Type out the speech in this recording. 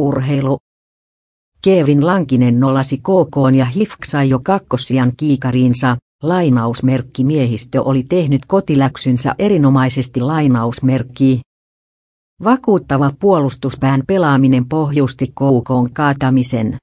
Urheilu. Kevin Lankinen nolasi KK ja hifksai jo kakkosian kiikariinsa, lainausmerkki miehistö oli tehnyt kotiläksynsä erinomaisesti lainausmerkki. Vakuuttava puolustuspään pelaaminen pohjusti KK kaatamisen.